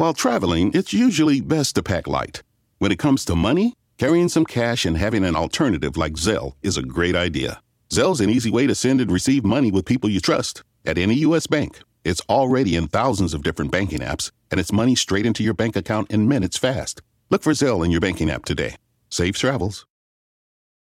While traveling, it's usually best to pack light. When it comes to money, carrying some cash and having an alternative like Zelle is a great idea. Zelle's an easy way to send and receive money with people you trust. At any U.S. bank, it's already in thousands of different banking apps, and it's money straight into your bank account in minutes fast. Look for Zelle in your banking app today. Safe travels.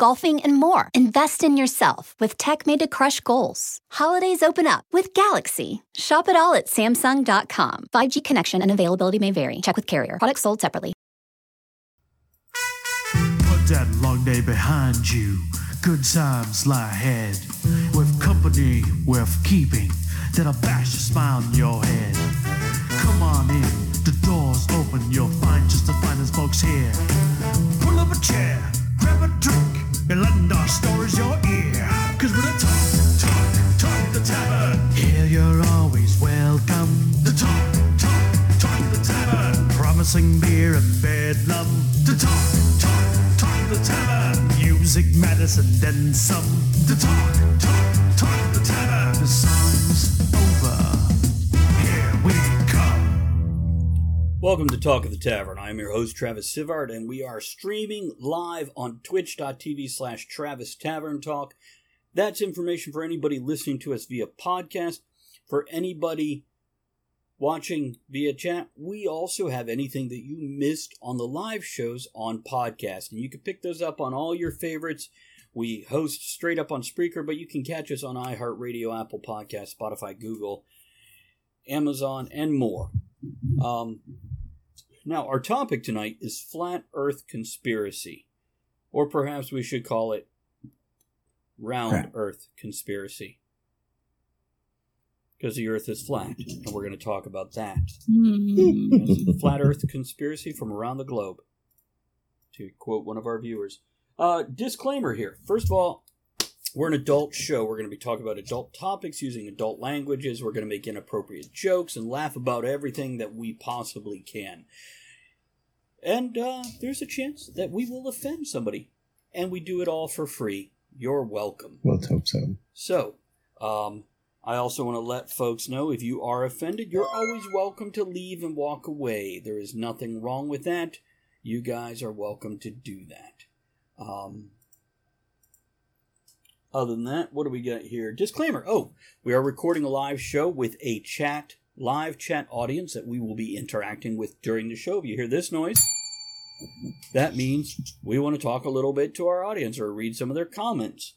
golfing, and more. Invest in yourself with tech made to crush goals. Holidays open up with Galaxy. Shop it all at Samsung.com. 5G connection and availability may vary. Check with carrier. Products sold separately. Put that long day behind you. Good times lie ahead. With company worth keeping, that'll bash a smile on your head. Come on in, the door's open. You'll find just the finest folks here. Pull up a chair, grab a drink, and lend our stories your ear. Cause we're the talk, talk, talk the tavern. Here you're always welcome. The talk, talk, talk the tavern. Promising beer and bedlam. The talk, talk, talk the tavern. Music, medicine, then some. The talk, talk, talk the tavern. The song's Welcome to Talk of the Tavern. I am your host, Travis Sivart, and we are streaming live on twitch.tv slash Travis Tavern Talk. That's information for anybody listening to us via podcast. For anybody watching via chat, we also have anything that you missed on the live shows on podcast. And you can pick those up on all your favorites. We host straight up on Spreaker, but you can catch us on iHeartRadio, Apple Podcast, Spotify, Google, Amazon, and more. Um, now, our topic tonight is flat Earth conspiracy, or perhaps we should call it round Crap. Earth conspiracy. Because the Earth is flat, and we're going to talk about that. The flat Earth conspiracy from around the globe, to quote one of our viewers. Uh, disclaimer here. First of all, we're an adult show. We're going to be talking about adult topics using adult languages. We're going to make inappropriate jokes and laugh about everything that we possibly can. And uh, there's a chance that we will offend somebody. And we do it all for free. You're welcome. Let's hope so. So, um, I also want to let folks know if you are offended, you're always welcome to leave and walk away. There is nothing wrong with that. You guys are welcome to do that. Um, other than that, what do we got here? Disclaimer. Oh, we are recording a live show with a chat, live chat audience that we will be interacting with during the show. If you hear this noise, that means we want to talk a little bit to our audience or read some of their comments.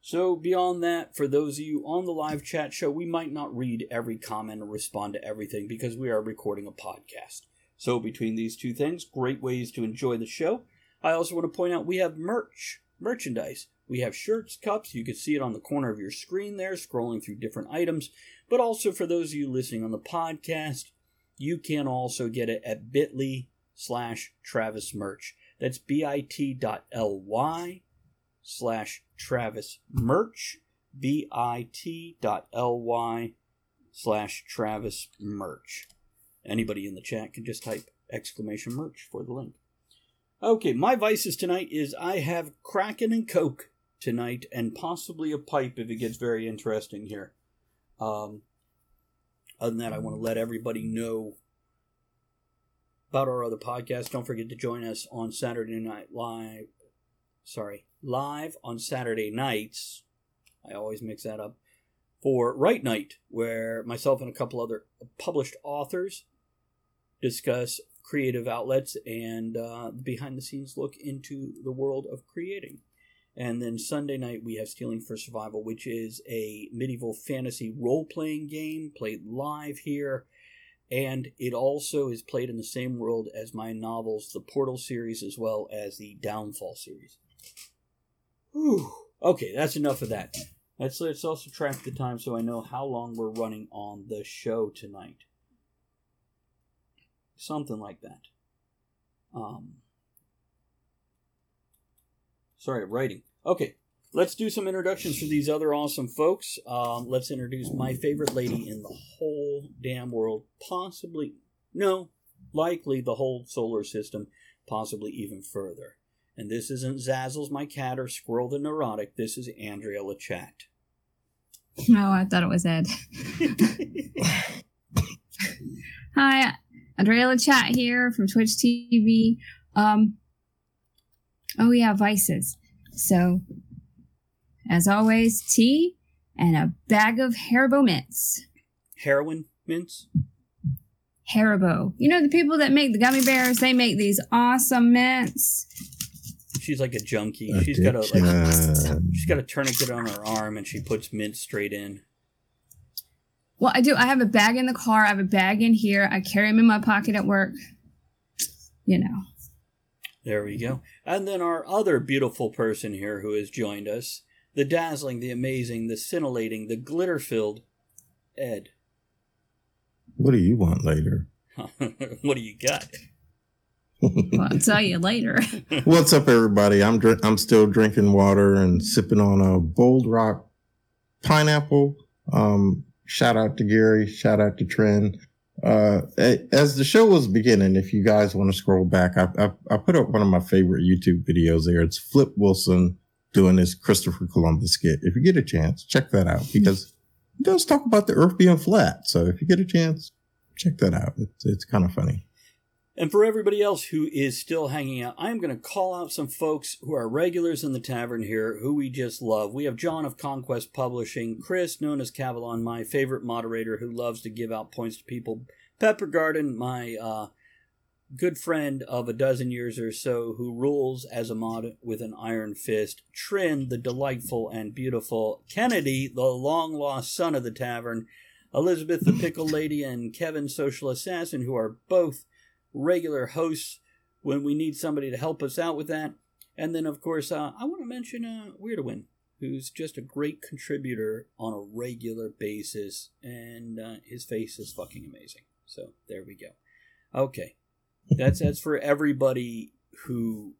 So, beyond that, for those of you on the live chat show, we might not read every comment or respond to everything because we are recording a podcast. So, between these two things, great ways to enjoy the show. I also want to point out we have merch, merchandise. We have shirts, cups. You can see it on the corner of your screen there, scrolling through different items. But also for those of you listening on the podcast, you can also get it at bit.ly slash Travis merch. That's bit.ly slash Travis merch. bit.ly slash Travis merch. Anybody in the chat can just type exclamation merch for the link. Okay, my vices tonight is I have Kraken and Coke tonight, and possibly a pipe if it gets very interesting here. Um, other than that, I want to let everybody know about our other podcast. Don't forget to join us on Saturday Night Live. Sorry, live on Saturday nights. I always mix that up. For Write Night, where myself and a couple other published authors discuss creative outlets and uh, behind the scenes look into the world of creating. And then Sunday night we have Stealing for Survival, which is a medieval fantasy role playing game played live here. And it also is played in the same world as my novels, the Portal series, as well as the Downfall series. Whew. Okay, that's enough of that. Let's let's also track the time so I know how long we're running on the show tonight. Something like that. Um, sorry, writing. Okay, let's do some introductions for these other awesome folks. Um, let's introduce my favorite lady in the whole damn world, possibly, no, likely the whole solar system, possibly even further. And this isn't Zazzles, my cat, or Squirrel the Neurotic. This is Andrea Lachat. Oh, I thought it was Ed. Hi, Andrea Lachat here from Twitch TV. Um, oh yeah, vices. So, as always, tea and a bag of Haribo mints. Heroin mints? Haribo. You know the people that make the gummy bears? They make these awesome mints. She's like a junkie. She's got a like, she's got a tourniquet on her arm, and she puts mint straight in. Well, I do. I have a bag in the car. I have a bag in here. I carry them in my pocket at work. You know. There we go. And then our other beautiful person here who has joined us, the dazzling, the amazing, the scintillating, the glitter-filled Ed. What do you want later? what do you got? Well, I'll tell you later. What's up, everybody? I'm dr- I'm still drinking water and sipping on a Bold Rock pineapple. Um, shout out to Gary. Shout out to Trend. Uh, as the show was beginning, if you guys want to scroll back, I, I I put up one of my favorite YouTube videos there. It's Flip Wilson doing this Christopher Columbus skit. If you get a chance, check that out because he does talk about the Earth being flat. So if you get a chance, check that out. It's it's kind of funny. And for everybody else who is still hanging out, I'm going to call out some folks who are regulars in the tavern here who we just love. We have John of Conquest Publishing, Chris, known as Cavalon, my favorite moderator who loves to give out points to people, Pepper Garden, my uh, good friend of a dozen years or so who rules as a mod with an iron fist, Trin, the delightful and beautiful, Kennedy, the long lost son of the tavern, Elizabeth, the pickle lady, and Kevin, social assassin, who are both regular hosts when we need somebody to help us out with that. And then, of course, uh, I want to mention uh, Weirdwin, who's just a great contributor on a regular basis, and uh, his face is fucking amazing. So there we go. Okay, that's that's for everybody who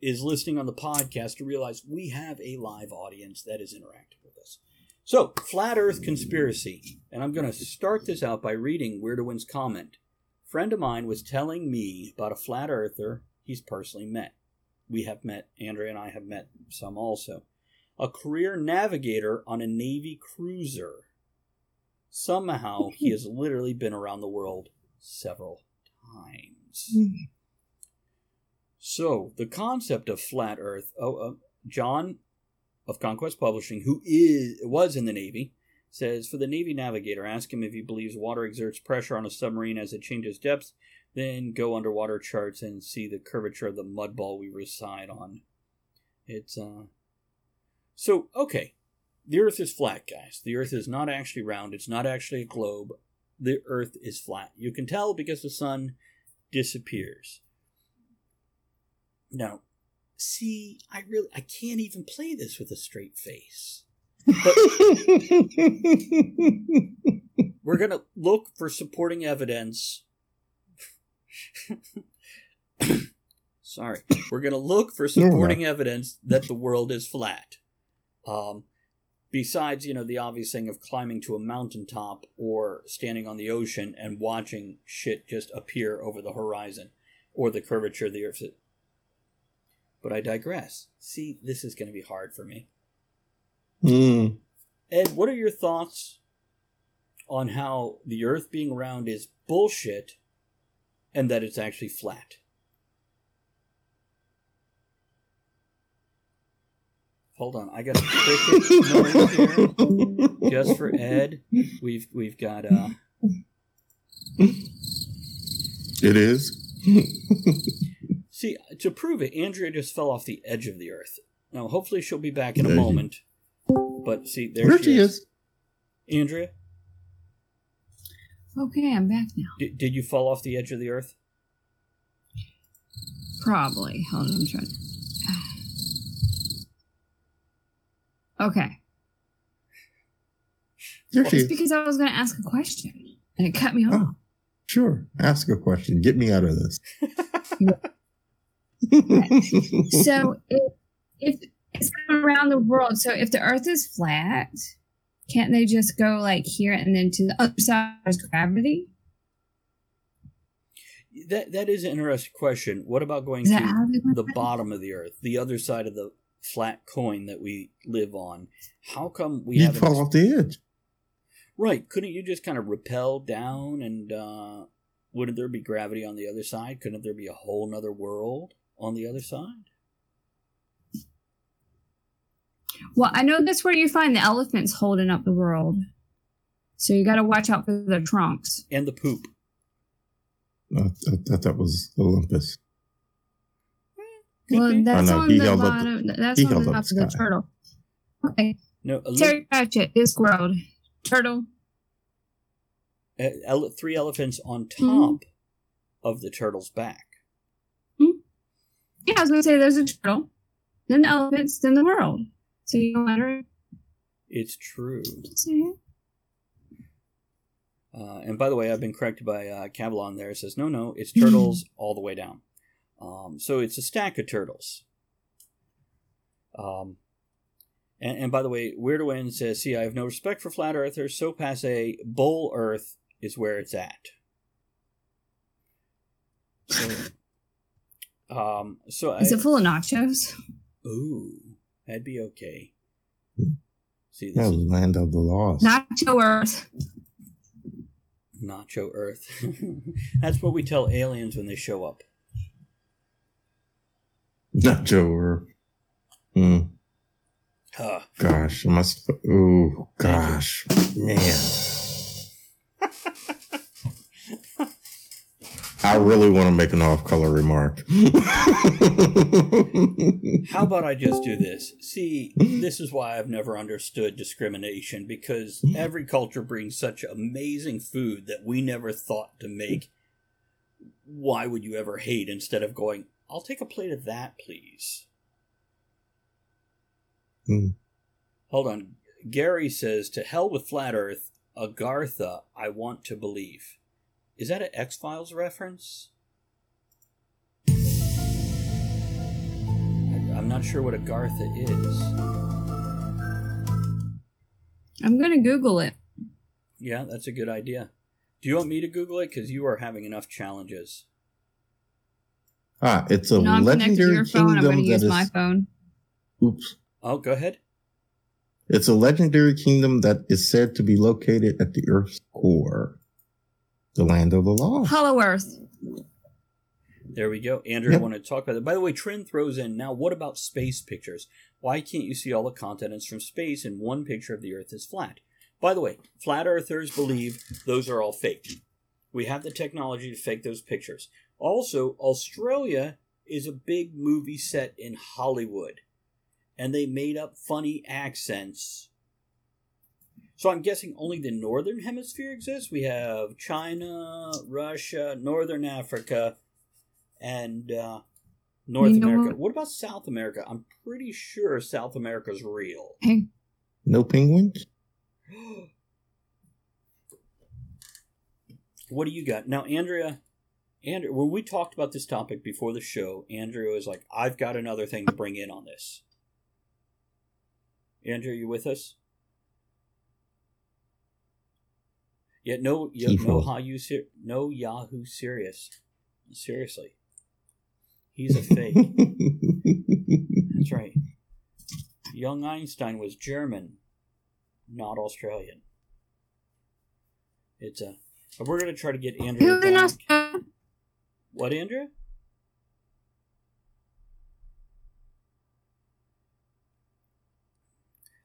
is listening on the podcast to realize we have a live audience that is interactive. So, flat Earth conspiracy, and I'm going to start this out by reading Weirdowin's comment. Friend of mine was telling me about a flat earther he's personally met. We have met, Andrea and I have met some also. A career navigator on a Navy cruiser. Somehow he has literally been around the world several times. So, the concept of flat Earth. Oh, uh, John of Conquest Publishing, who is was in the Navy, says for the Navy navigator, ask him if he believes water exerts pressure on a submarine as it changes depths. Then go underwater charts and see the curvature of the mud ball we reside on. It's uh. So okay, the Earth is flat, guys. The Earth is not actually round. It's not actually a globe. The Earth is flat. You can tell because the sun disappears. Now, see, I really I can't even play this with a straight face. But we're gonna look for supporting evidence. Sorry, we're gonna look for supporting evidence that the world is flat. Um, besides, you know, the obvious thing of climbing to a mountaintop or standing on the ocean and watching shit just appear over the horizon or the curvature of the earth. But I digress. See, this is going to be hard for me. Mm. Ed, what are your thoughts on how the Earth being round is bullshit and that it's actually flat? Hold on, I got a cricket noise here just for Ed. We've we've got uh It is. see to prove it, Andrea just fell off the edge of the Earth. Now, hopefully, she'll be back in a There you- moment. But see, there There she, she is. is. Andrea, Okay, I'm back now. did, did you fall off the edge of the Earth? Probably. Hold on, I'm trying. Okay. There she is. because I was going to ask a question and it cut me oh, off. Oh, sure. Ask a question. Get me out of this. So, if, if it's around the world, so if the Earth is flat, can't they just go like here and then to the other side there's gravity? That that is an interesting question. What about going to how they went the bottom of the earth, the other side of the flat coin that we live on? How come we You'd haven't fall off the edge. Right. Couldn't you just kind of repel down and uh, wouldn't there be gravity on the other side? Couldn't there be a whole nother world on the other side? Well, I know that's where you find the elephants holding up the world. So you got to watch out for the trunks. And the poop. I, I thought that was Olympus. Could well, be. that's Oh, no, on he the held up that's he on the top of the turtle. Okay, No, Olymp- Terry Pratchett, Discworld, turtle. uh, ele- three elephants on top Mhm. of the turtle's back. Yeah, I was gonna say there's a turtle, then the elephants, then the world. So you no matter. It's true. Uh, and by the way, I've been corrected by uh, Cavalon there. It says, no, no, it's turtles all the way down. Um, so it's a stack of turtles. Um, and, and by the way, Weird Win says, see, I have no respect for flat earthers. So passe, bowl earth is where it's at. So, um, so Is I, it full of nachos? ooh, that'd be okay. See, this That is land of the lost. Nacho Earth. Nacho Earth. That's what we tell aliens when they show up. Nacho Earth. or. Mm, Huh. gosh, I must. Oh gosh, man. I really want to make an off-color remark. How about I just do this? See, this is why I've never understood discrimination because every culture brings such amazing food that we never thought to make. Why would you ever hate instead of going, I'll take a plate of that, please? Hmm. Hold on. Gary says, To hell with Flat Earth, Agartha, I want to believe. Is that an X Files reference? I- I'm not sure what a Gartha is. I'm gonna Google it. Yeah, that's a good idea. Do you want me to Google it? Because you are having enough challenges. ah, it's a no, I'm to legendary your phone. I'm kingdom gonna use is. my phone. Oops. Oh, go ahead. It's a legendary kingdom that is said to be located at the Earth's core, the land of the law. Hollow Earth. There we go. Andrew, I Yep. want to talk about that. By the way, Trin throws in now, what about space pictures? Why can't you see all the continents from space in one picture of the Earth is flat? By the way, flat earthers believe those are all fake. We have the technology to fake those pictures. Also, Australia is a big movie set in Hollywood, and they made up funny accents. So I'm guessing only the northern hemisphere exists. We have China, Russia, Northern Africa, and uh, North You know America. what- What about South America? I'm pretty sure South America's real. Hey, No penguins? What do you got now, Andrea? Andrea, when we talked about this topic before the show, Andrea was like, "I've got another thing to bring in on this." Andrea, you with us? Yeah, no, yeah, no, how you ser- no Yahoo Serious. Seriously, he's a fake. That's right. Young Einstein was German, not Australian. It's a. We're gonna try to get Andrew. who's in back. Australia? What, Andrew?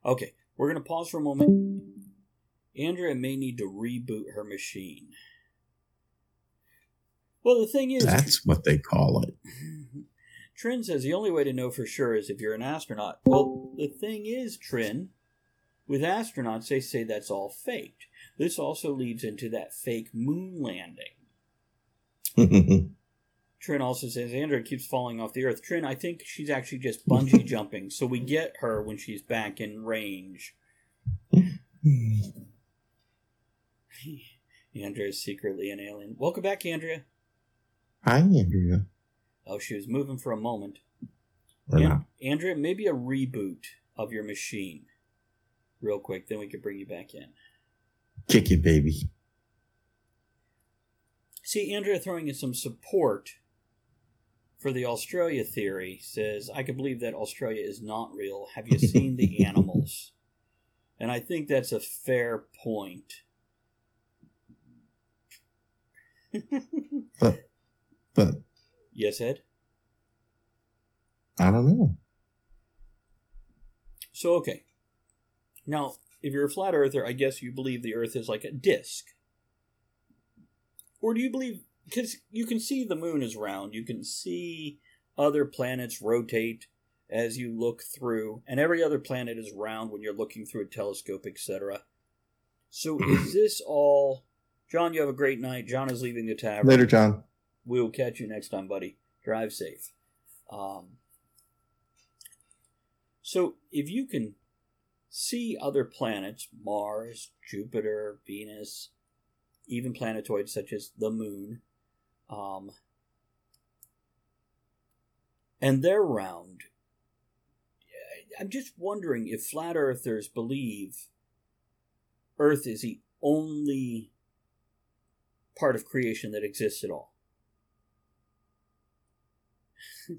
Okay, we're gonna pause for a moment. Andrea may need to reboot her machine. Well, the thing is, That's what they call it. Trin says the only way to know for sure is if you're an astronaut. Well, the thing is, Trin, with astronauts, they say that's all faked. This also leads into that fake moon landing. Trin also says Andrea keeps falling off the earth. Trin, I think she's actually just bungee jumping, so we get her when she's back in range. Andrea's secretly an alien. Welcome back, Andrea. Hi, Andrea. Oh, she was moving for a moment. or An- not. Andrea, maybe a reboot of your machine, real quick. Then we could bring you back in. Kick it, baby. See, Andrea throwing in some support for the Australia theory says, I can believe that Australia is not real. Have you seen the animals? And I think that's a fair point. But but yes, Ed? I don't know. So, okay. Now, if you're a flat earther, I guess you believe the earth is like a disk. Or do you believe, because you can see the moon is round, you can see other planets rotate as you look through, and every other planet is round when you're looking through a telescope, etc. So, is this all. John, you have a great night. John is leaving the tavern. Later, John. We'll catch you next time, buddy. Drive safe. Um, so, if you can see other planets, Mars, Jupiter, Venus, even planetoids such as the Moon, um, and they're round, I'm just wondering if flat earthers believe Earth is the only part of creation that exists at all.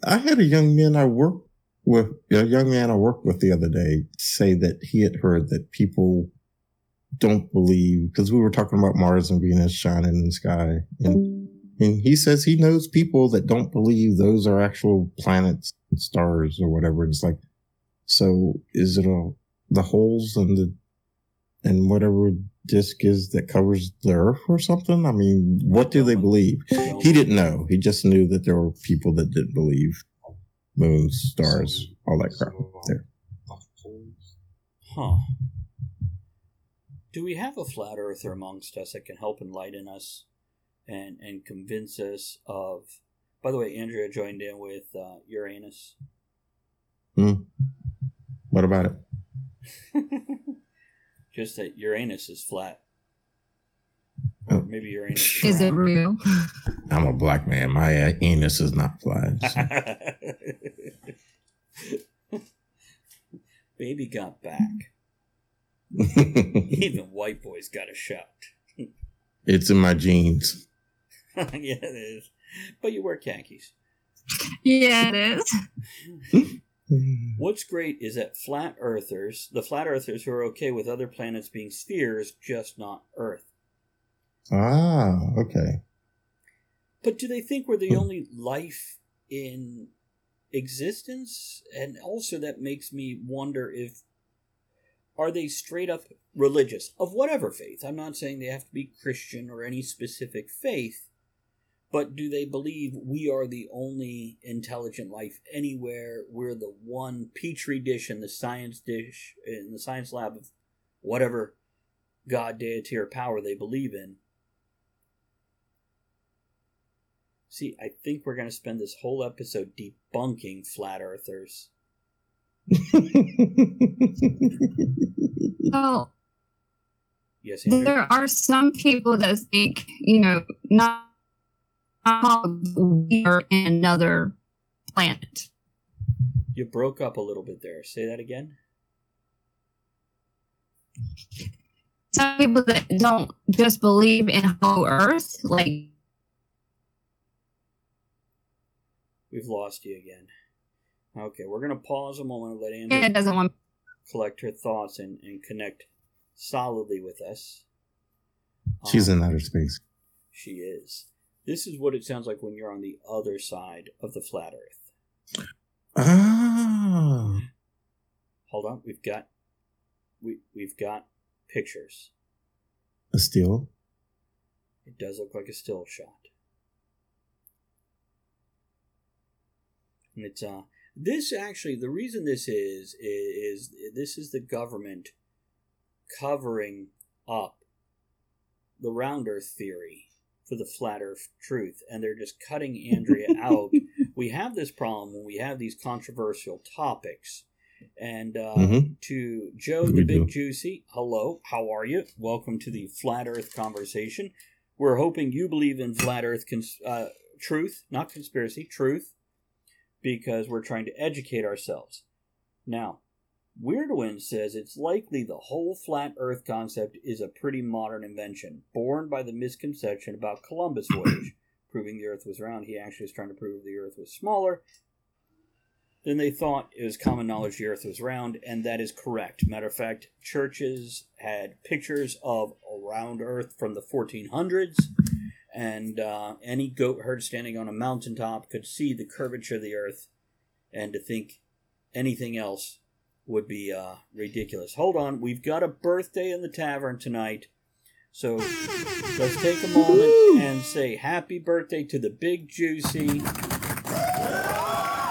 I had a young man I worked with, a young man I worked with the other day, say that he had heard that people don't believe because we were talking about Mars and Venus shining in the sky, and and he says he knows people that don't believe those are actual planets and stars or whatever. It's like, so is it all the holes and the and whatever disk is that covers the Earth or something? I mean, what do they believe? He didn't know. He just knew that there were people that didn't believe moons, stars, all that crap. There. Huh. Do we have a flat earther amongst us that can help enlighten us and and convince us of? By the way, Andrea joined in with uh, Uranus. Hmm. What about it? Just that Uranus is flat. Oh. Or maybe Uranus Is it real? I'm a black man. My uh, anus is not flat. so- Baby got back. Even white boys got a shout. it's in my jeans. yeah, it is. But you wear khakis. Yeah, it is. What's great is that flat earthers, the flat earthers who are okay with other planets being spheres, just not Earth. Ah, okay. But do they think we're the only life in existence? And also, that makes me wonder if are they straight up religious of whatever faith? I'm not saying they have to be Christian or any specific faith, but do they believe we are the only intelligent life anywhere? We're the one petri dish in the science dish in the science lab of whatever god, deity, or power they believe in. See, I think we're going to spend this whole episode debunking flat earthers. Well, Yes, Andrew? there are some people that think, you know, not, we are in another planet. You broke up a little bit there. Say that again. Some people that don't just believe in whole Earth, like We've lost you again. Okay, we're going to pause a moment and let it Andrew doesn't want. collect her thoughts and, and connect solidly with us. She's Um, in outer space. She is. This is what it sounds like when you're on the other side of the flat earth. Ah, Hold on, we've got we we've got pictures. a still. It does look like a still shot. And it's uh this actually the reason this is is, is this is the government covering up the round earth theory for the flat earth truth and they're just cutting Andrea out. We have this problem when we have these controversial topics. And uh, Mhm. to Joe We the Big do. Juicy, hello, how are you? Welcome to the Flat Earth conversation. We're hoping you believe in flat Earth cons- uh, truth, not conspiracy, truth. because we're trying to educate ourselves. Now, Weirdwind says it's likely the whole flat Earth concept is a pretty modern invention, born by the misconception about Columbus' voyage, proving the Earth was round. He actually was trying to prove the Earth was smaller than they thought. It was common knowledge the Earth was round, and that is correct. Matter of fact, churches had pictures of a round Earth from the 1400s, and uh, any goat herd standing on a mountaintop could see the curvature of the Earth, and to think anything else would be uh, ridiculous. Hold on, we've got a birthday in the tavern tonight. So let's take a moment and say happy birthday to the Big Juicy,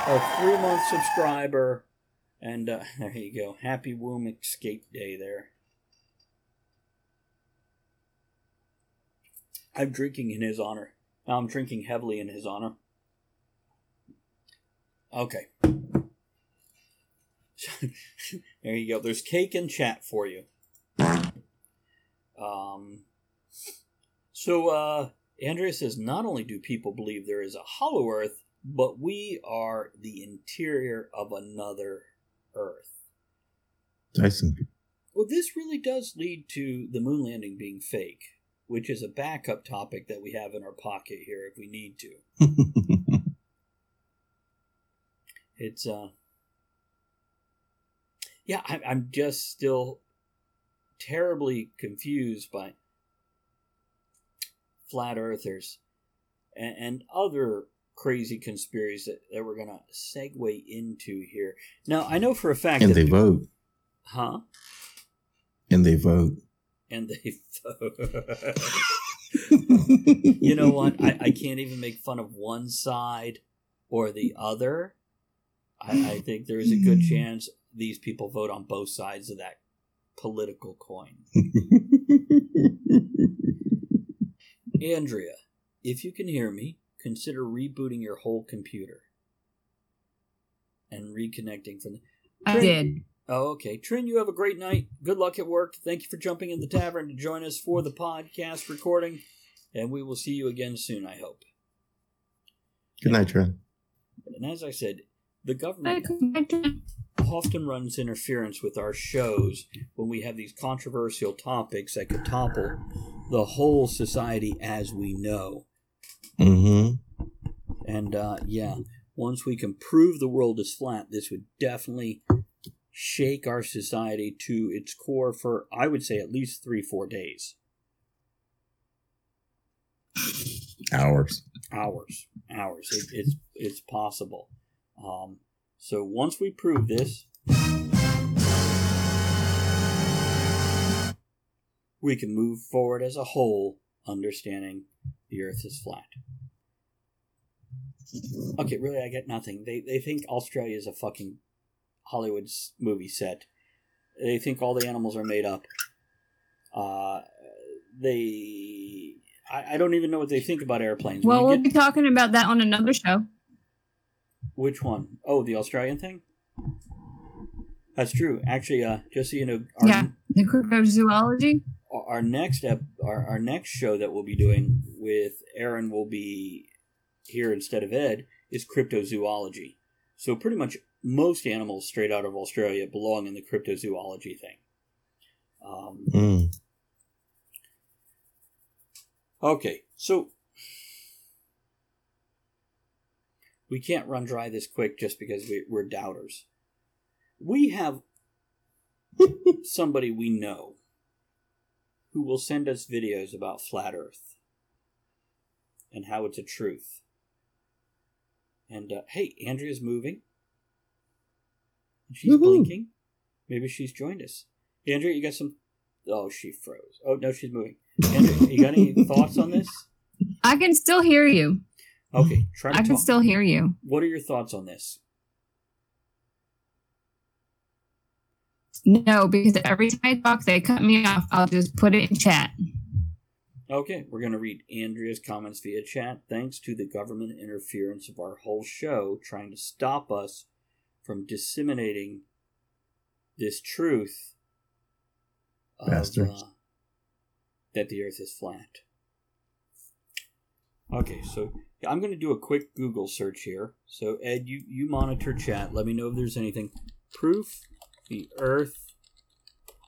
our three month subscriber. And uh, there you go. Happy Womb Escape Day there. I'm drinking in his honor. Now I'm drinking heavily in his honor. Okay. there you go. There's cake and chat for you. Um, so, uh, Andrea says not only do people believe there is a hollow Earth, but we are the interior of another Earth. Tyson. Well, this really does lead to the moon landing being fake, which is a backup topic that we have in our pocket here if we need to. It's, uh, yeah, I, I'm just still terribly confused by flat earthers and, and other crazy conspiracies that, that we're going to segue into here. Now, I know for a fact and that they vote. Huh? And they vote. And they vote. you know what? I, I can't even make fun of one side or the other. I, I think there is a good chance these people vote on both sides of that political coin. Andrea, if you can hear me, consider rebooting your whole computer and reconnecting from the. I did. Oh, okay. Trin, you have a great night. Good luck at work. Thank you for jumping in the tavern to join us for the podcast recording, and we will see you again soon, I hope. Good night, Trent. And as I said, the government often runs interference with our shows when we have these controversial topics that could topple the whole society as we know. Mm-hmm. And uh, yeah, once we can prove the world is flat, this would definitely shake our society to its core for, I would say, at least three, four days. Hours. Hours. Hours. It, it's, it's possible. Um, so once we prove this, we can move forward as a whole, understanding the Earth is flat. Okay, really, I get nothing. They they think Australia is a fucking Hollywood movie set. They think all the animals are made up. Uh, they, I, I don't even know what they think about airplanes. Well, we'll get- be talking about that on another show. Which one? Oh, the Australian thing. That's true. Actually, uh, just so you know, our, Yeah, the cryptozoology. our next ep- our, our next show that we'll be doing with Aaron will be here instead of Ed is cryptozoology. So pretty much most animals straight out of Australia belong in the cryptozoology thing. Um, Mm. okay, so we can't run dry this quick just because we, we're doubters. We have somebody we know who will send us videos about flat Earth and how it's a truth. And uh, hey, Andrea's moving. She's Woohoo. blinking. Maybe she's joined us. Andrea, you got some? Oh, she froze. Oh no, she's moving. Andrea, you got any thoughts on this? I can still hear you. Okay, try to I can talk. still hear you. What are your thoughts on this? No, because every time I talk, they cut me off. I'll just put it in chat. Okay, we're going to read Andrea's comments via chat. Thanks to the government interference of our whole show trying to stop us from disseminating this truth of, uh, that the earth is flat. Okay, so I'm going to do a quick Google search here. So Ed, you you monitor chat. Let me know if there's anything. Proof the Earth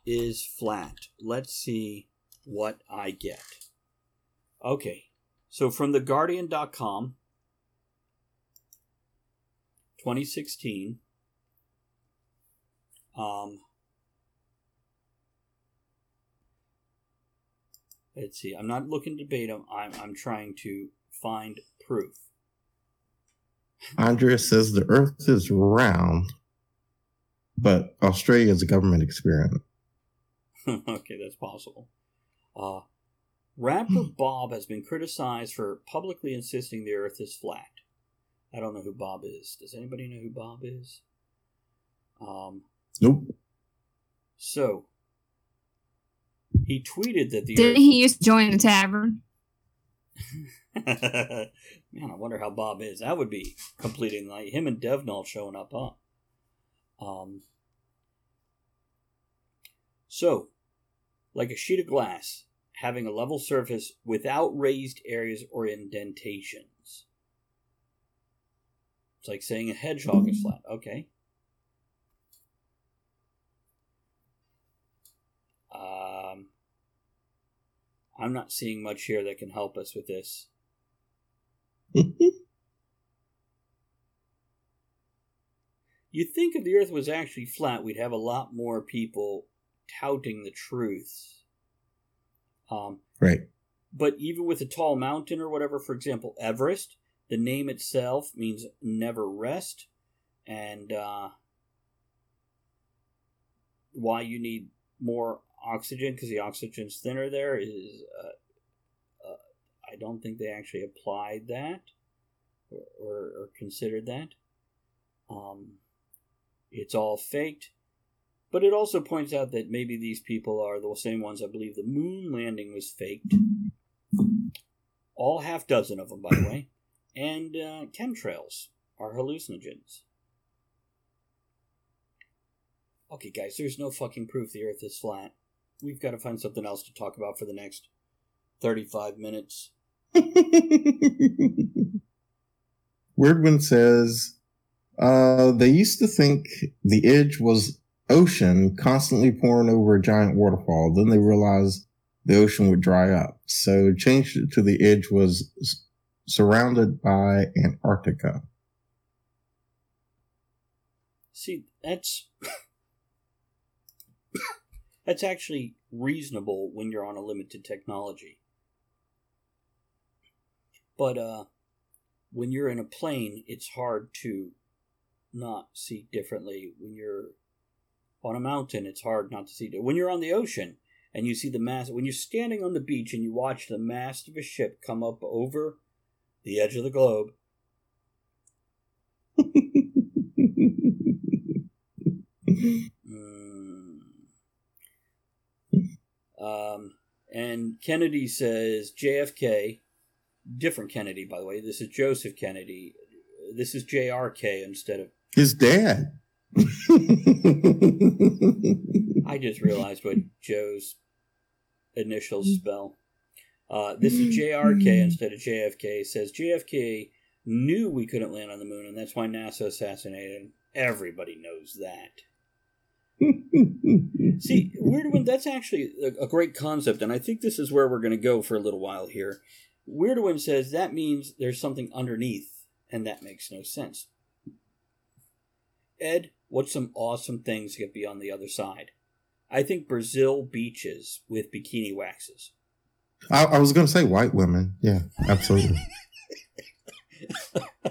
is flat. Let's see what I get. Okay, so from the theguardian.com, 2016. Um, let's see. I'm not looking to debate him. I'm I'm trying to find proof. Andrea says the Earth is round, but Australia is a government experiment. okay, that's possible. Uh, rapper Bob has been criticized for publicly insisting the Earth is flat. I don't know who Bob is. Does anybody know who Bob is? Um, Nope. so he tweeted that the Didn't he used to join the tavern? Man, I wonder how Bob is. That would be completing like him and Devnall showing up, huh? Um. So, like a sheet of glass, having a level surface without raised areas or indentations. It's like saying a hedgehog is flat. Okay. Um, I'm not seeing much here that can help us with this. You'd think if the Earth was actually flat, we'd have a lot more people touting the truths. Um, right. but even with a tall mountain or whatever, for example, Everest, the name itself means never rest, and uh, why you need more oxygen because the oxygen's thinner there is uh, uh, I don't think they actually applied that or, or, or considered that. Um, it's all faked. But it also points out that maybe these people are the same ones that believe the moon landing was faked. All half dozen of them, by the way. And uh, chemtrails are hallucinogens. Okay, guys, there's no fucking proof the Earth is flat. We've got to find something else to talk about for the next 35 minutes. Weirdwind says uh, they used to think the edge was ocean constantly pouring over a giant waterfall. Then they realized the ocean would dry up. So changed it to the edge was s- surrounded by Antarctica. See, that's that's actually reasonable when you're on a limited technology. But uh when you're in a plane, it's hard to not see differently. When you're on a mountain, it's hard not to see. When you're on the ocean and you see the mast, when you're standing on the beach and you watch the mast of a ship come up over the edge of the globe, Mm. Um, and Kennedy says JFK, different Kennedy, by the way. This is Joseph Kennedy. This is JRK instead of. His dad. I just realized what Joe's initials spell. Uh, this is JRK instead of JFK. Says JFK knew we couldn't land on the moon, and that's why NASA assassinated him. Everybody knows that. See, Weird Wind, that's actually a, a great concept, and I think this is where we're going to go for a little while here. Weird Wind says that means there's something underneath, and that makes no sense. Ed, what's some awesome things that be on the other side? I think Brazil beaches with bikini waxes. I, I was going to say white women. Yeah, absolutely.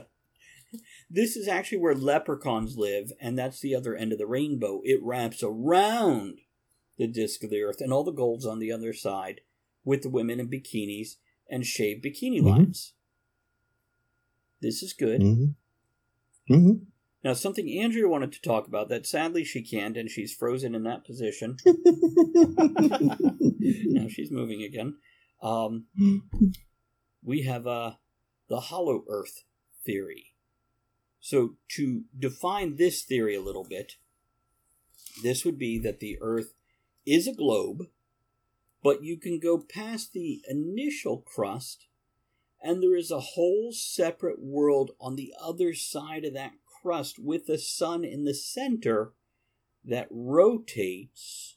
This is actually where leprechauns live, and that's the other end of the rainbow. It wraps around the disk of the earth, and all the gold's on the other side, with the women in bikinis and shaved bikini Mhm. lines. This is good. hmm hmm Now, something Andrea wanted to talk about that sadly she can't, and she's frozen in that position. now she's moving again. Um, we have uh, the hollow earth theory. So, to define this theory a little bit, this would be that the earth is a globe, but you can go past the initial crust And there is a whole separate world on the other side of that crust with the sun in the center that rotates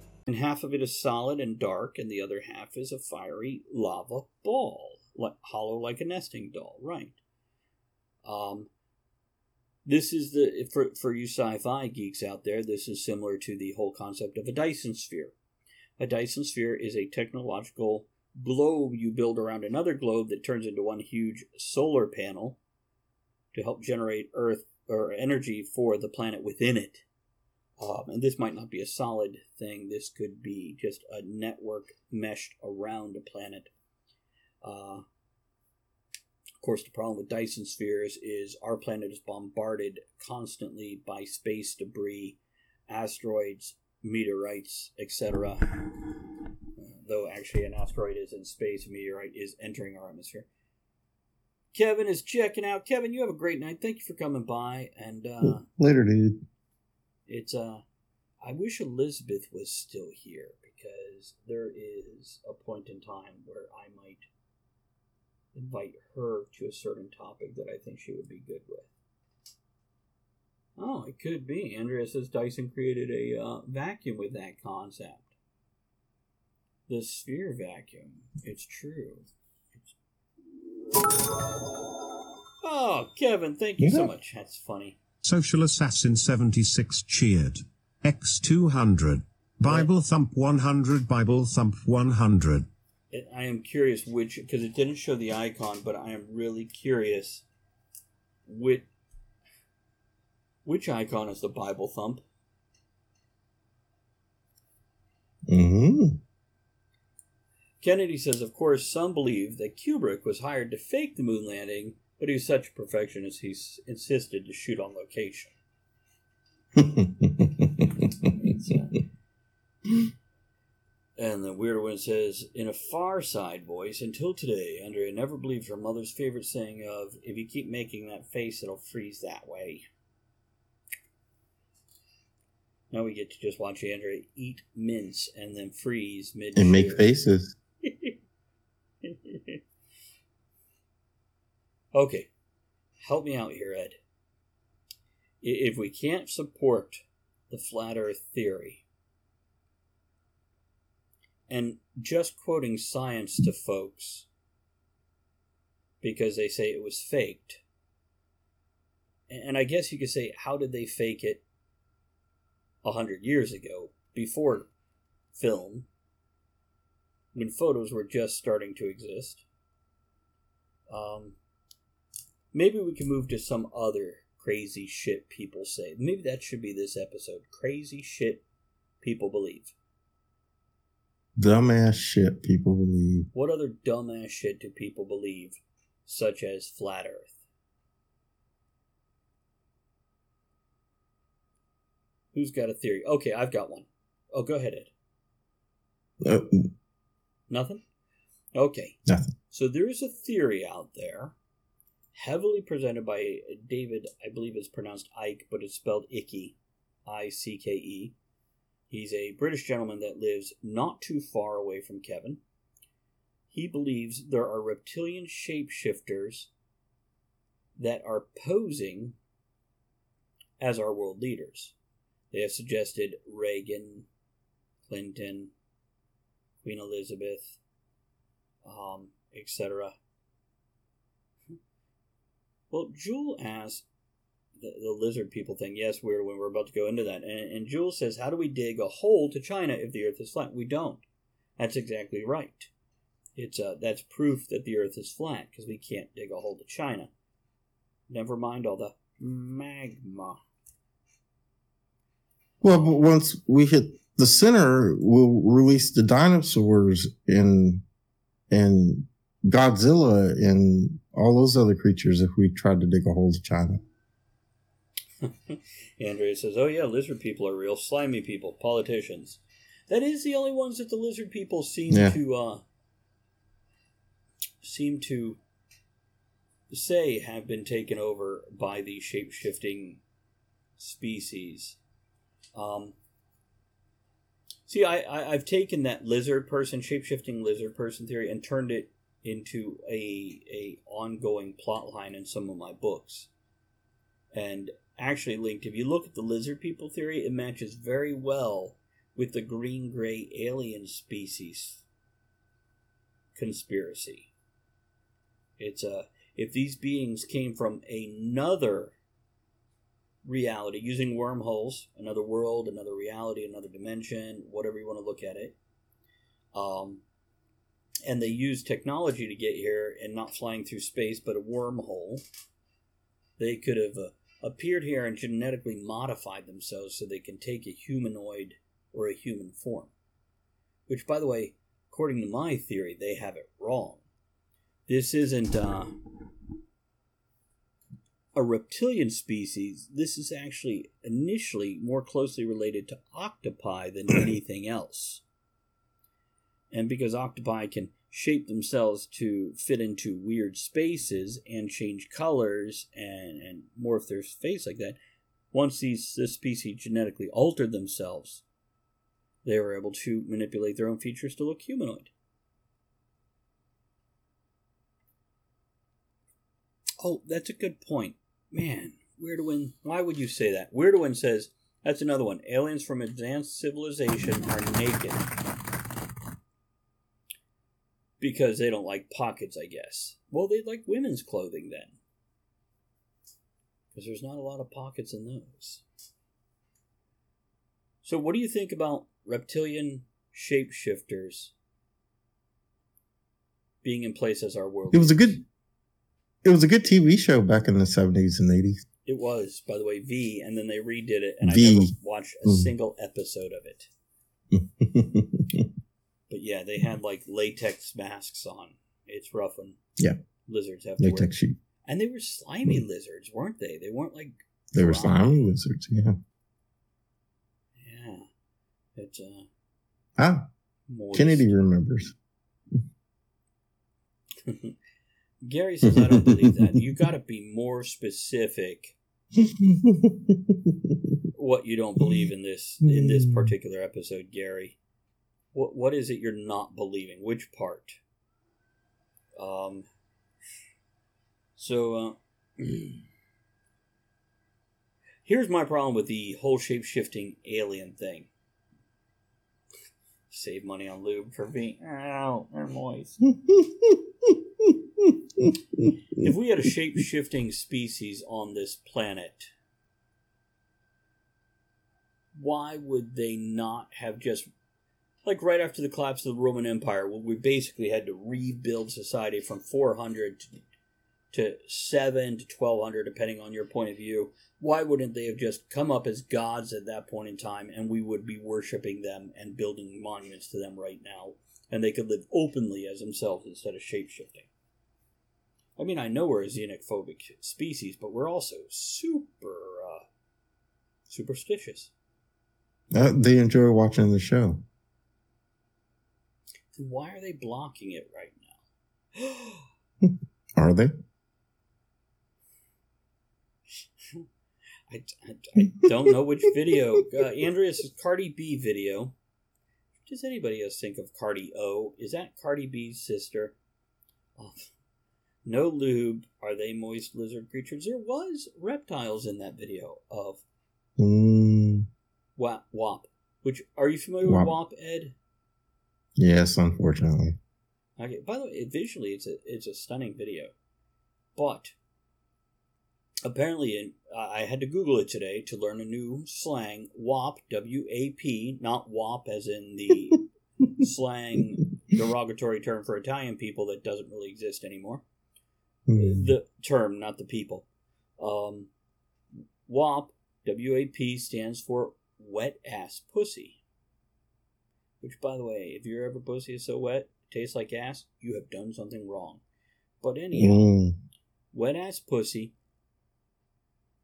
and half of it is solid and dark, and the other half is a fiery lava ball, like, hollow like a nesting doll. Right. Um, this is the for for you sci-fi geeks out there. This is similar to the whole concept of a Dyson sphere. A Dyson sphere is a technological globe you build around another globe that turns into one huge solar panel to help generate Earth or energy for the planet within it. Um, and this might not be a solid thing. This could be just a network meshed around a planet. Uh, of course, the problem with Dyson spheres is our planet is bombarded constantly by space debris, asteroids, meteorites, etc. Uh, though actually, an asteroid is in space, a meteorite is entering our atmosphere. Kevin is checking out. Kevin, you have a great night. Thank you for coming by. And uh, later, dude. It's uh I wish Elizabeth was still here because there is a point in time where I might invite her to a certain topic that I think she would be good with. Oh, it could be. Andrea says Dyson created a uh, vacuum with that concept. The sphere vacuum. It's true. It's... Oh, Kevin, thank you yeah. so much. That's funny. Social Assassin 76 cheered. X200. Bible Thump 100. Bible Thump 100. I am curious which, because it didn't show the icon, but I am really curious which, which icon is the Bible Thump? hmm Kennedy says, of course, some believe that Kubrick was hired to fake the moon landing but he was such a perfectionist he insisted to shoot on location. and the weird one says, in a far side voice, until today, Andrea never believed her mother's favorite saying of, if you keep making that face, it'll freeze that way. Now we get to just watch Andrea eat mince and then freeze mid and make faces. Okay, help me out here, Ed. If we can't support the flat earth theory, and just quoting science to folks because they say it was faked, and I guess you could say, how did they fake it a hundred years ago, before film, when photos were just starting to exist? Um, Maybe we can move to some other crazy shit people say. Maybe that should be this episode. Crazy shit people believe. Dumbass shit people believe. What other dumbass shit do people believe, such as flat earth? Who's got a theory? Okay, I've got one. Oh, go ahead, Ed. Uh, Nothing? Okay. Nothing. So there is a theory out there heavily presented by David, I believe it's pronounced Ike, but it's spelled Icky, I C K E. He's a British gentleman that lives not too far away from Kevin. He believes there are reptilian shapeshifters that are posing as our world leaders. They have suggested Reagan, Clinton, Queen Elizabeth, um, etc. Well, Jewel asks the, the, lizard people thing. Yes, weird when we're about to go into that. And, and Jewel says, How do we dig a hole to China if the earth is flat? We don't. That's exactly right. It's uh, That's proof that the earth is flat because we can't dig a hole to China. Never mind all the magma. Well, but once we hit the center, we'll release the dinosaurs in and Godzilla and all those other creatures if we tried to dig a hole to China. Andrea says, "Oh yeah, lizard people are real. Slimy people, politicians. That is the only ones that the lizard people seem Yeah. to uh, seem to say have been taken over by the shape shifting species. Um, see, I, I I've taken that lizard person, shape shifting lizard person theory, and turned it into a a ongoing plot line in some of my books. And actually, linked, if you look at the lizard people theory, it matches very well with the green gray alien species conspiracy. It's a if these beings came from another reality using wormholes, another world, another reality, another dimension, whatever you want to look at it. Um, and they use technology to get here and not flying through space, but a wormhole. They could have uh, appeared here and genetically modified themselves so they can take a humanoid or a human form. Which, by the way, according to my theory, they have it wrong. This isn't uh, a reptilian species. This is actually initially more closely related to octopi than anything else. And because octopi can shape themselves to fit into weird spaces and change colors and, and morph their face like that, once these this species genetically altered themselves, they were able to manipulate their own features to look humanoid. Oh, that's a good point. Man, Weirdwin, why would you say that? Weirdwin says, that's another one. Aliens from advanced civilization are naked. Because they don't like pockets, I guess. Well, they like women's clothing then. Because there's not a lot of pockets in those. So, what do you think about reptilian shapeshifters being in place as our world? It was a good it was a good TV show back in the seventies and eighties. It was, by the way, V, and then they redid it, and V. I never watched a Mm. single episode of it. But yeah, they had like latex masks on. It's rough when Yeah. lizards have. Latex sheet. And they were slimy lizards, weren't they? They weren't like They were slimy lizards, yeah. Yeah, it's uh, Ah, moist. Kennedy remembers. Gary says, "I don't believe that. You got to be more specific. What you don't believe in this in this Hmm. particular episode, Gary? What what is it you're not believing? Which part? Um. So, uh, here's my problem with the whole shape shifting alien thing. Save money on lube for V. Ow, they're moist. if we had a shape shifting species on this planet, why would they not have just like right after the collapse of the Roman Empire, when we basically had to rebuild society from 400 to, to 7 to 1200, depending on your point of view, why wouldn't they have just come up as gods at that point in time and we would be worshiping them and building monuments to them right now? And they could live openly as themselves instead of shape shifting. I mean, I know we're a xenophobic species, but we're also super uh, superstitious. Uh, they enjoy watching the show. Then Why are they blocking it right now? Are they? I, I, I don't know which video. Uh, Andrea's Cardi B video. Does anybody else think of Cardi O? Is that Cardi B's sister? Oh, no lube. Are they moist lizard creatures? There was reptiles in that video of Mm, WAP. WAP which are you familiar WAP. with WAP, Ed? Yes, unfortunately. Okay. By the way, visually, it's a it's a stunning video, but apparently, in, I had to Google it today to learn a new slang. WAP, W A P, not WAP as in the slang derogatory term for Italian people that doesn't really exist anymore. Mm. The term, not the people. Um, WAP, W A P stands for wet ass pussy. Which, by the way, if your ever pussy is so wet, tastes like ass, you have done something wrong. But anyhow, Mm. wet ass pussy.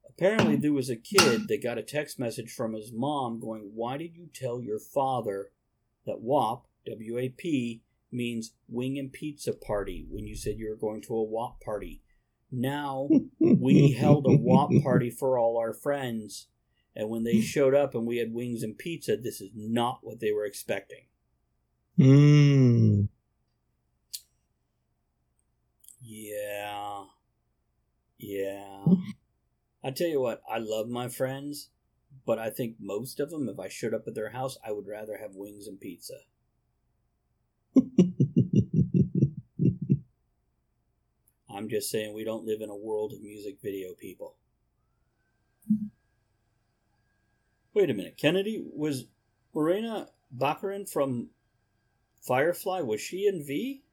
Apparently, there was a kid that got a text message from his mom going, Why did you tell your father that WAP, W A P, means wing and pizza party when you said you were going to a WAP party? Now we held a WAP party for all our friends, and when they showed up and we had wings and pizza, this is not what they were expecting. Mm. Yeah. Yeah. I tell you what, I love my friends, but I think most of them, if I showed up at their house, I would rather have wings and pizza. I'm just saying we don't live in a world of music video people. Wait a minute. Kennedy was Morena Baccarin from Firefly, was she in V?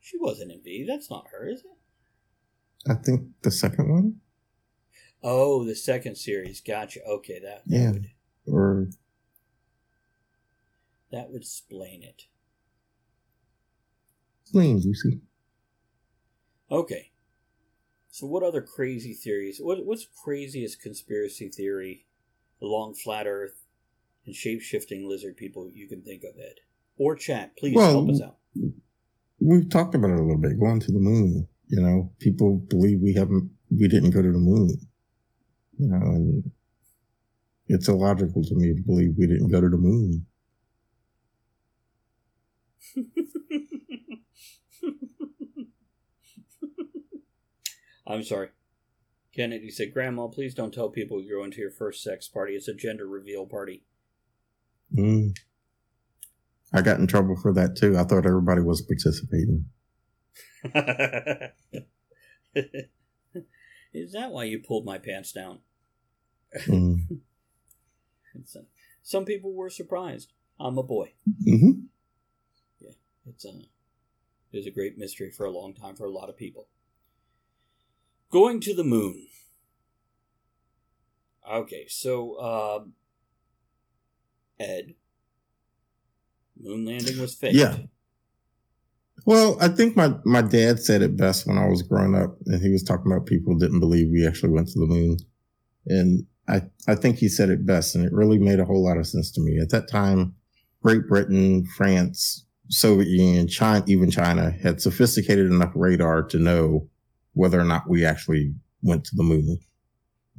She wasn't in V. That's not her, is it? I think the second one, Oh, the second series. Gotcha. Okay, that, that Yeah. would or that would explain it. Explain, Lucy. Okay. So, what other crazy theories? What, what's craziest conspiracy theory along flat Earth and shape shifting lizard people you can think of, Ed? Or chat, please Well, help us out. We've talked about it a little bit. Going to the moon. You know, people believe we haven't, we didn't go to the moon. You know, and it's illogical to me to believe we didn't go to the moon. I'm sorry. Kennedy said, Grandma, please don't tell people you're going to your first sex party. It's a gender reveal party. Mm. I got in trouble for that too. I thought everybody was participating. Is that why you pulled my pants down? Mm. Uh, some people were surprised. I'm a boy. hmm It's a, it was a great mystery for a long time for a lot of people. Going to the moon. Okay, so um, Ed, moon landing was faked. Yeah. Well, I think my, my dad said it best when I was growing up, and he was talking about people didn't believe we actually went to the moon. And I, I think he said it best, and it really made a whole lot of sense to me. At that time, Great Britain, France, Soviet Union, China, even China had sophisticated enough radar to know whether or not we actually went to the moon.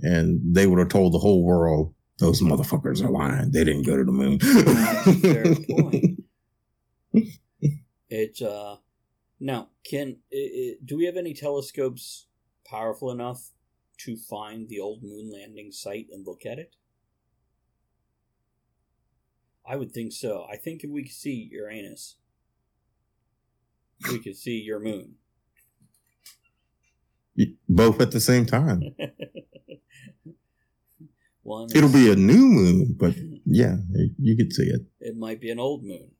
And they would have told the whole world, those motherfuckers are lying. They didn't go to the moon. Fair point. It's uh now can i i do we have any telescopes powerful enough to find the old moon landing site and look at it? I would think so. I think if we could see Uranus, we could see your moon. Both at the same time. One, It'll be a new moon, but yeah, you could see it. it might be an old moon.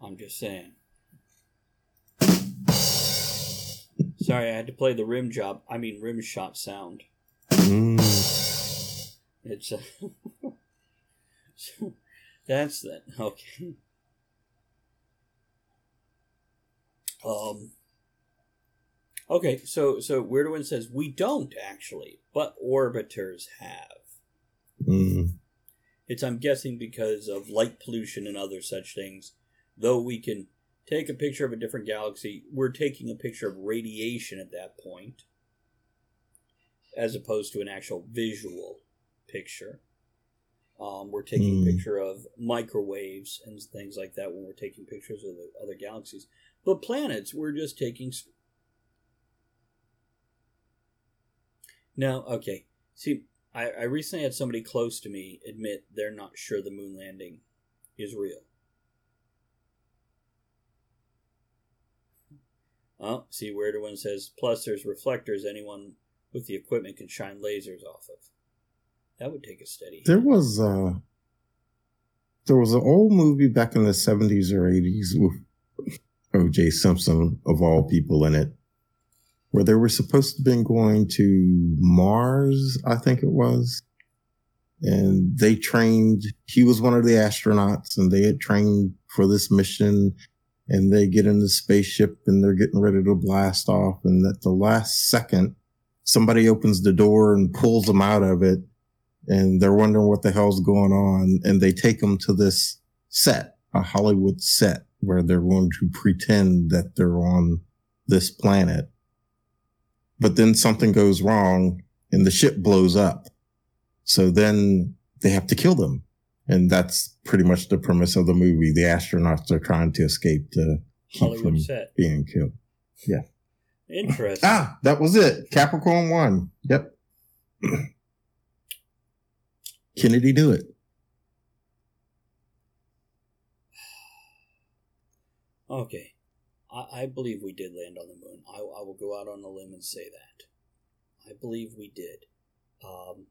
I'm just saying. Sorry, I had to play the rim job. I mean, rim shot sound. Mm. It's uh, so that's that. Okay. Um. Okay, so so Weird One says we don't actually, but orbiters have. Mm. It's I'm guessing because of light pollution and other such things. Though we can take a picture of a different galaxy, we're taking a picture of radiation at that point, as opposed to an actual visual picture. Um, we're taking a Hmm. picture of microwaves and things like that when we're taking pictures of the other galaxies. But planets, we're just taking. Now, okay. See, I, I recently had somebody close to me admit they're not sure the moon landing is real. Oh, see, Weirder One says, plus there's reflectors anyone with the equipment can shine lasers off of. That would take a steady. There was uh there was an old movie back in the seventies or eighties with O.J. Simpson of all people in it, where they were supposed to been going to Mars, I think it was, and they trained. He was one of the astronauts, and they had trained for this mission and they get in the spaceship and they're getting ready to blast off. And at the last second, somebody opens the door and pulls them out of it. And they're wondering what the hell's going on. And they take them to this set, a Hollywood set where they're going to pretend that they're on this planet. But then something goes wrong and the ship blows up. So then they have to kill them. And that's pretty much the premise of the movie. The astronauts are trying to escape to keep Hollywood from set. being killed. Yeah. Interesting. Ah, that was it. Capricorn one. Yep. Kennedy knew it. Okay. I, I believe we did land on the moon. I, I will go out on a limb and say that. I believe we did. Um,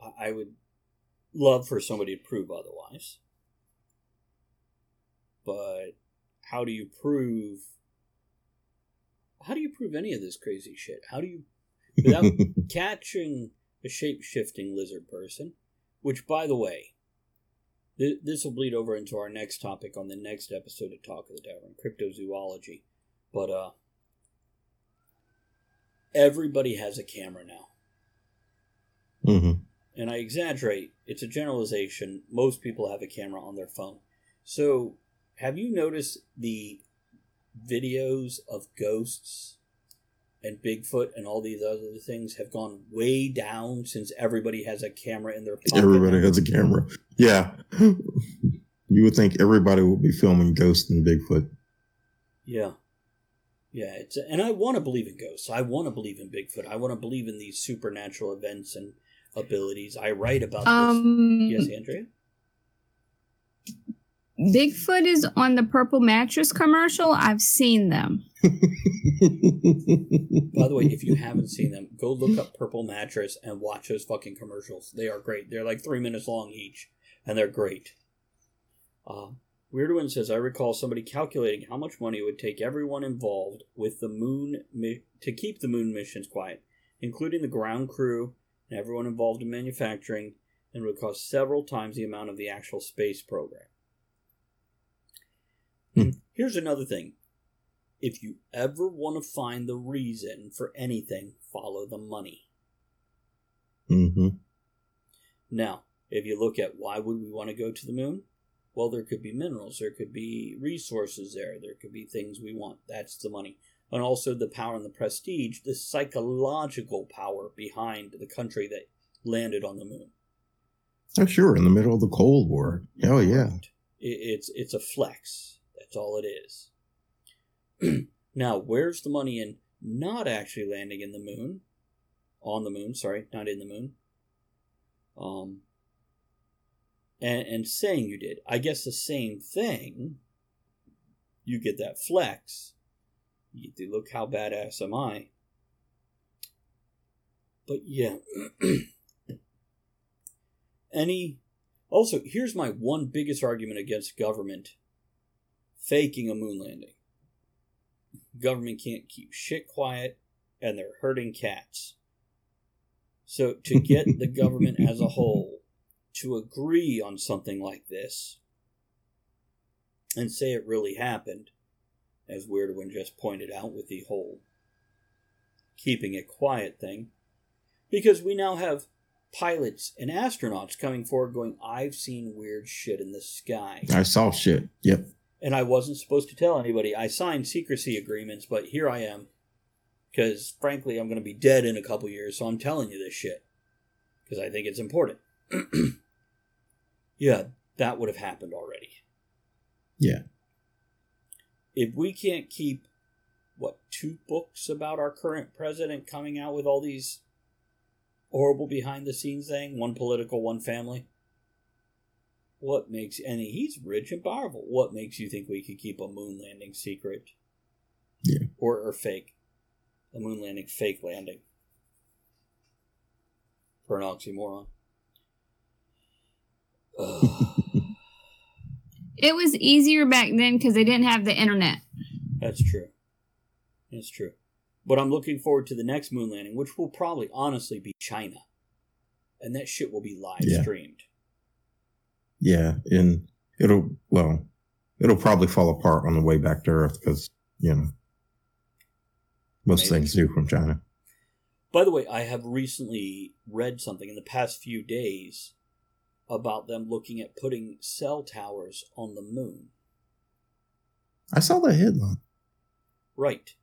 I, I would love for somebody to prove otherwise. But how do you prove. How do you prove any of this crazy shit? How do you. Without catching a shape shifting lizard person, which, by the way, th- this will bleed over into our next topic on the next episode of Talk of the Tavern, cryptozoology. But uh, everybody has a camera now, hmm and I exaggerate. It's a generalization. Most people have a camera on their phone. So, have you noticed the videos of ghosts and Bigfoot and all these other things have gone way down since everybody has a camera in their pocket? Everybody has a camera. Yeah. You would think everybody would be filming ghosts and Bigfoot. Yeah. Yeah, it's and I want to believe in ghosts. I want to believe in Bigfoot. I want to believe in these supernatural events and abilities. I write about Um, this. Yes, Andrea. Bigfoot is on the purple mattress commercial. I've seen them. By the way, if you haven't seen them, go look up Purple Mattress and watch those fucking commercials. They are great. They're like three minutes long each, and they're great. Uh, Weird One says, I recall somebody calculating how much money it would take everyone involved with the moon mi- to keep the moon missions quiet, including the ground crew and everyone involved in manufacturing, and it would cost several times the amount of the actual space program. Hmm. Here's another thing. If you ever want to find the reason for anything, follow the money. hmm Now, if you look at why would we want to go to the moon? Well, there could be minerals, there could be resources there, there could be things we want. That's the money. And also the power and the prestige, the psychological power behind the country that landed on the moon. Oh, sure. In the middle of the Cold War. Oh, yeah. It's it's a flex. That's all it is. now, where's the money in not actually landing in the moon? On the moon, sorry, not in the moon. Um, and, and saying you did. I guess the same thing. You get that flex. You look how badass am I. But yeah. Any also, here's my one biggest argument against government faking a moon landing. Government can't keep shit quiet, and they're hurting cats. So, to get the government as a whole to agree on something like this and say it really happened, as Weirdwin just pointed out with the whole keeping it quiet thing, because we now have pilots and astronauts coming forward going, I've seen weird shit in the sky. I saw shit. Yep. And I wasn't supposed to tell anybody. I signed secrecy agreements, but here I am. Because, frankly, I'm going to be dead in a couple years, so I'm telling you this shit. Because I think it's important. yeah, that would have happened already. Yeah. If we can't keep, what, two books about our current president coming out with all these horrible behind the scenes thing, one political, one family. What makes and he's rich and powerful. What makes you think we could keep a moon landing secret? Yeah. Or or fake. A moon landing fake landing. For an oxymoron. It was easier back then because they didn't have the internet. that's true. That's true. But I'm looking forward to the next moon landing, which will probably honestly be China. And that shit will be live Yeah. streamed. Yeah. And it'll well, it'll probably fall apart on the way back to Earth because you know most Maybe. things do from China. By the way, I have recently read something in the past few days about them looking at putting cell towers on the moon. I saw the headline. Right.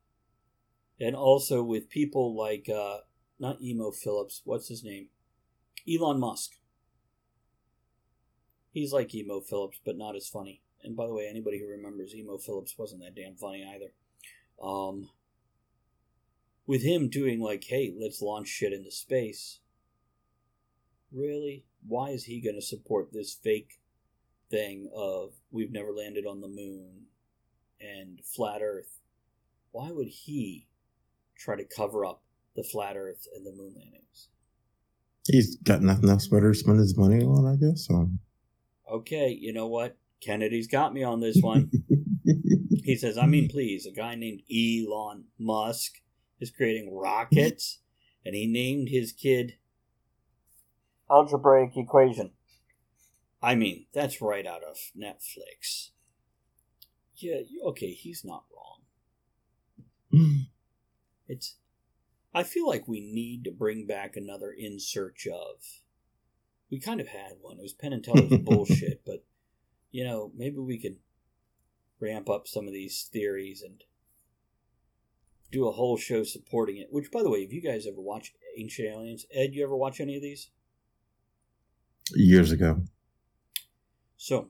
And also with people like, uh, not Emo Philips, what's his name? Elon Musk. He's like Emo Philips, but not as funny. And by the way, anybody who remembers Emo Philips wasn't that damn funny either. Um, with him doing like, hey, let's launch shit into space. Really? Why is he going to support this fake thing of we've never landed on the moon and flat Earth? Why would he try to cover up the flat Earth and the moon landings? He's got nothing else better to spend his money on, I guess. So. Okay, you know what? Kennedy's got me on this one. he says, I mean, please, a guy named Elon Musk is creating rockets, and he named his kid Algebraic Equation. I mean, that's right out of Netflix. Yeah, okay, he's not wrong. It's. I feel like we need to bring back another in search of. We kind of had one. It was Penn and Teller's bullshit, but you know, maybe we could ramp up some of these theories and do a whole show supporting it. Which, by the way, have you guys ever watched Ancient Aliens? Ed, you ever watch any of these? Years ago. So,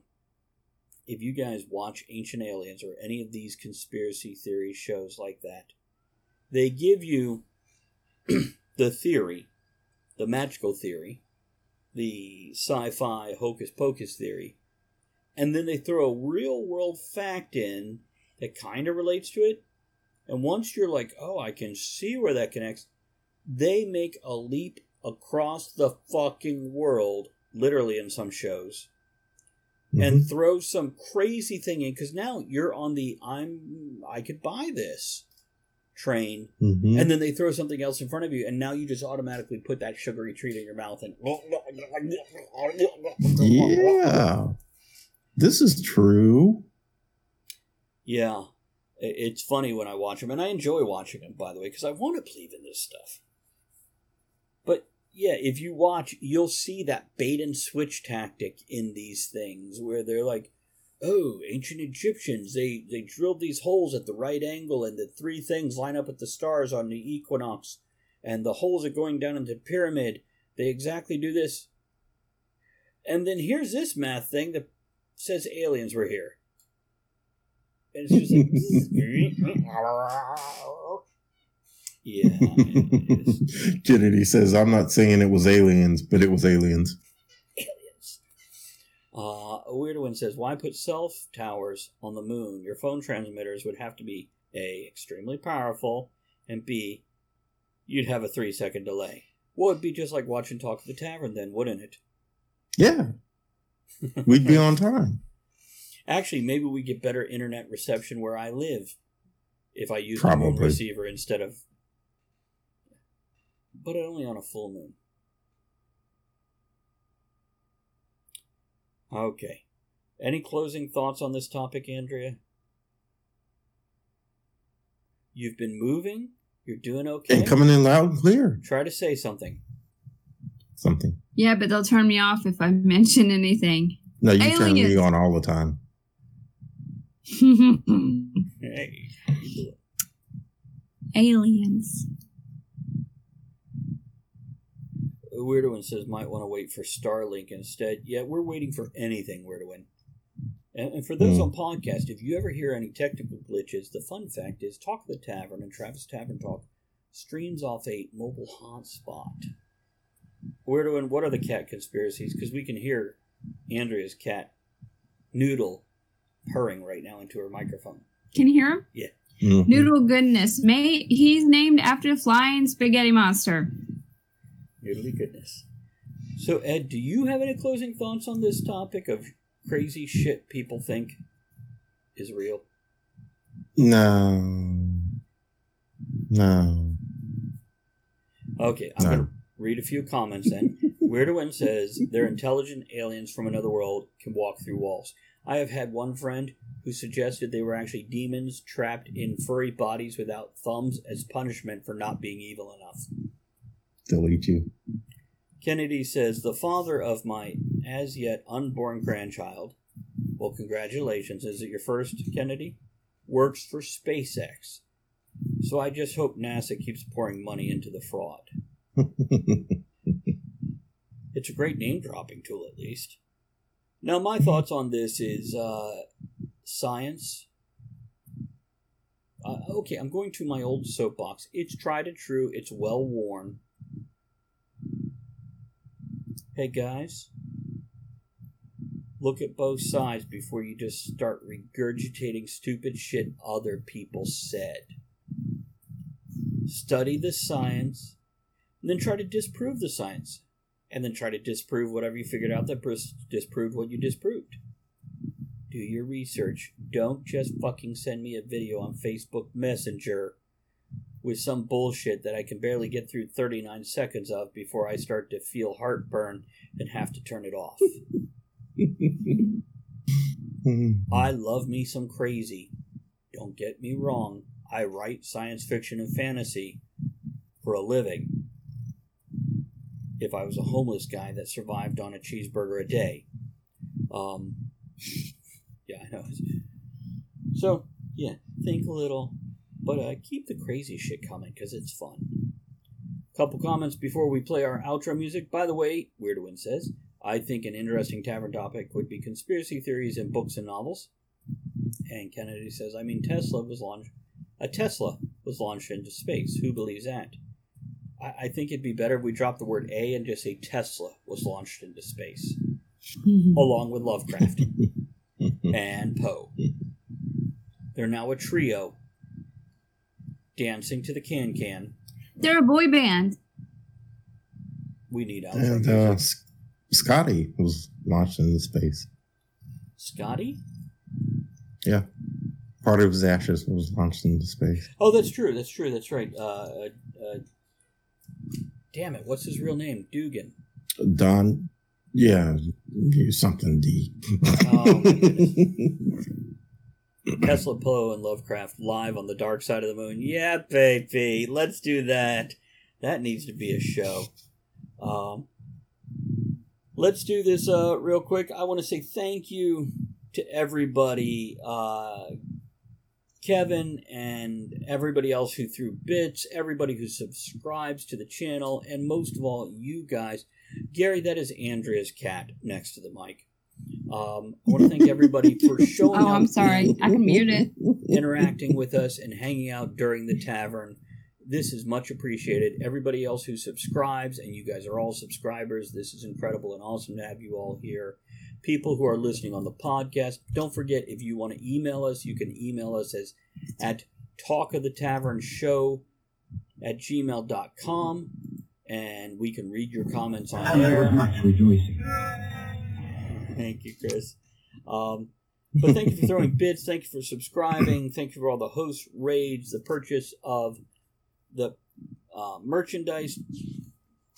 if you guys watch Ancient Aliens or any of these conspiracy theory shows like that, they give you the theory, the magical theory, the sci fi hocus pocus theory, and then they throw a real world fact in that kind of relates to it. And once you're like, oh, I can see where that connects, they make a leap across the fucking world, literally in some shows, and mm-hmm. throw some crazy thing in because now you're on the I'm I could buy this train, Mhm. and then they throw something else in front of you, and now you just automatically put that sugary treat in your mouth and Yeah. This is true. Yeah, it's funny when I watch them, and I enjoy watching them, by the way, because I want to believe in this stuff. But yeah, if you watch, you'll see that bait and switch tactic in these things, where they're like, "Oh, ancient Egyptians, they they drilled these holes at the right angle, and the three things line up with the stars on the equinox, and the holes are going down into the pyramid. They exactly do this." And then here's this math thing that says aliens were here. And it's just like, yeah. Kennedy says, I'm not saying it was aliens, but it was aliens. Uh, a weird one says, "Why put self towers on the moon? Your phone transmitters would have to be a extremely powerful, and b you'd have a three second delay. Well, it'd be just like watching Talk of the Tavern, then, wouldn't it? Yeah. We'd be on time. Actually, maybe we get better internet reception where I live if I use Probably. receiver instead of. But only on a full moon. Okay. Any closing thoughts on this topic, Andrea? You've been moving. You're doing okay. And coming in loud and clear. Try to say something. Something. Yeah, but they'll turn me off if I mention anything. No, you turn me on all the time. Hey, how you doing? Aliens. A Weirdo One says might want to wait for Starlink instead. Yeah, we're waiting for anything, Weirdo One. And, and for those Hmm. on podcast, if you ever hear any technical glitches, the fun fact is Talk of the Tavern and Travis Tavern Talk streams off a mobile hotspot. Weirdo One, what are the cat conspiracies? Because we can hear Andrea's cat, Noodle, purring right now into her microphone. Can you hear him? Mhm. Noodle goodness. May he's named after the flying spaghetti monster. Noodly goodness. So, Ed, do you have any closing thoughts on this topic of crazy shit people think is real? No. No. Okay, I'm No. going to read a few comments then. Weirdo One says they're intelligent aliens from another world can walk through walls. I have had one friend who suggested they were actually demons trapped in furry bodies without thumbs as punishment for not being evil enough. Delete you. Kennedy says, The father of my as yet unborn grandchild, well, congratulations. Is it your first, Kennedy? Works for SpaceX. So I just hope NASA keeps pouring money into the fraud. It's a great name dropping tool, at least. Now, my thoughts on this is uh, science. Uh, okay, I'm going to my old soapbox. It's tried and true, it's well worn. Hey, guys, look at both sides before you just start regurgitating stupid shit other people said. Study the science, and then try to disprove the science and then try to disprove whatever you figured out that disproved what you disproved. Do your research. Don't just fucking send me a video on Facebook Messenger with some bullshit that I can barely get through 39 seconds of before I start to feel heartburn and have to turn it off. I love me some crazy. Don't get me wrong. I write science fiction and fantasy for a living if I was a homeless guy that survived on a cheeseburger a day. Um, yeah, I know. So, yeah, think a little, but uh, keep the crazy shit coming because it's fun. Couple comments before we play our outro music. By the way, Weirdwin says, I think an interesting tavern topic would be conspiracy theories in books and novels. And Kennedy says, I mean, Tesla was launched. A Tesla was launched into space. Who believes that? I, I think it'd be better if we drop the word A and just say Tesla was launched into space, along with Lovecraft and Poe. They're now a trio, dancing to the can can. They're a boy band. We need outro And uh, S- Scotty was launched into space. Scotty? Yeah. Part of his ashes was launched into space. Oh, that's true. That's true. That's right. Uh, uh, uh, damn it! What's his real name? Doohan. Don, yeah, something D. Oh, my goodness. Tesla, Poe, and Lovecraft live on the dark side of the moon. Yeah, baby, let's do that. That needs to be a show. Um, let's do this uh, real quick. I want to say thank you to everybody, uh, Kevin, and everybody else who threw bits, everybody who subscribes to the channel, and most of all, you guys. Gary, that is Andrea's cat next to the mic. Um, I want to thank everybody for showing Oh, up I'm sorry. I can mute it. interacting with us and hanging out during the tavern. This is much appreciated. Everybody else who subscribes, and you guys are all subscribers, this is incredible and awesome to have you all here. People who are listening on the podcast, don't forget if you want to email us, you can email us as at talk of the tavern show at gmail.com and we can read your comments on there. Thank you, Chris. Um, but thank you for throwing bits. Thank you for subscribing. Thank you for all the host raids, the purchase of the uh, merchandise,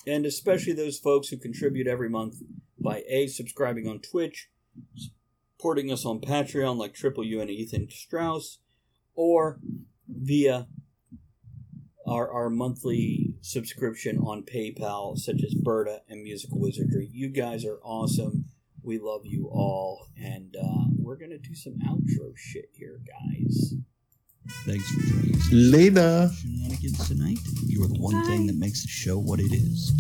and especially those folks who contribute every month by A, subscribing on Twitch, supporting us on Patreon like Triple U and Ethan Strauss, or via our, our monthly subscription on PayPal, such as Berta and Musical Wizardry. You guys are awesome. We love you all, and uh, we're gonna do some outro shit here, guys. Thanks for joining us. Later. Shenanigans tonight. You are the one thing that makes the show what it is.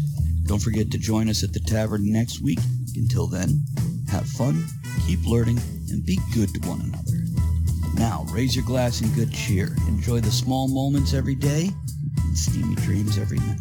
Don't forget to join us at the tavern next week. Until then, have fun, keep learning, and be good to one another. Now, raise your glass in good cheer. Enjoy the small moments every day and steamy dreams every night.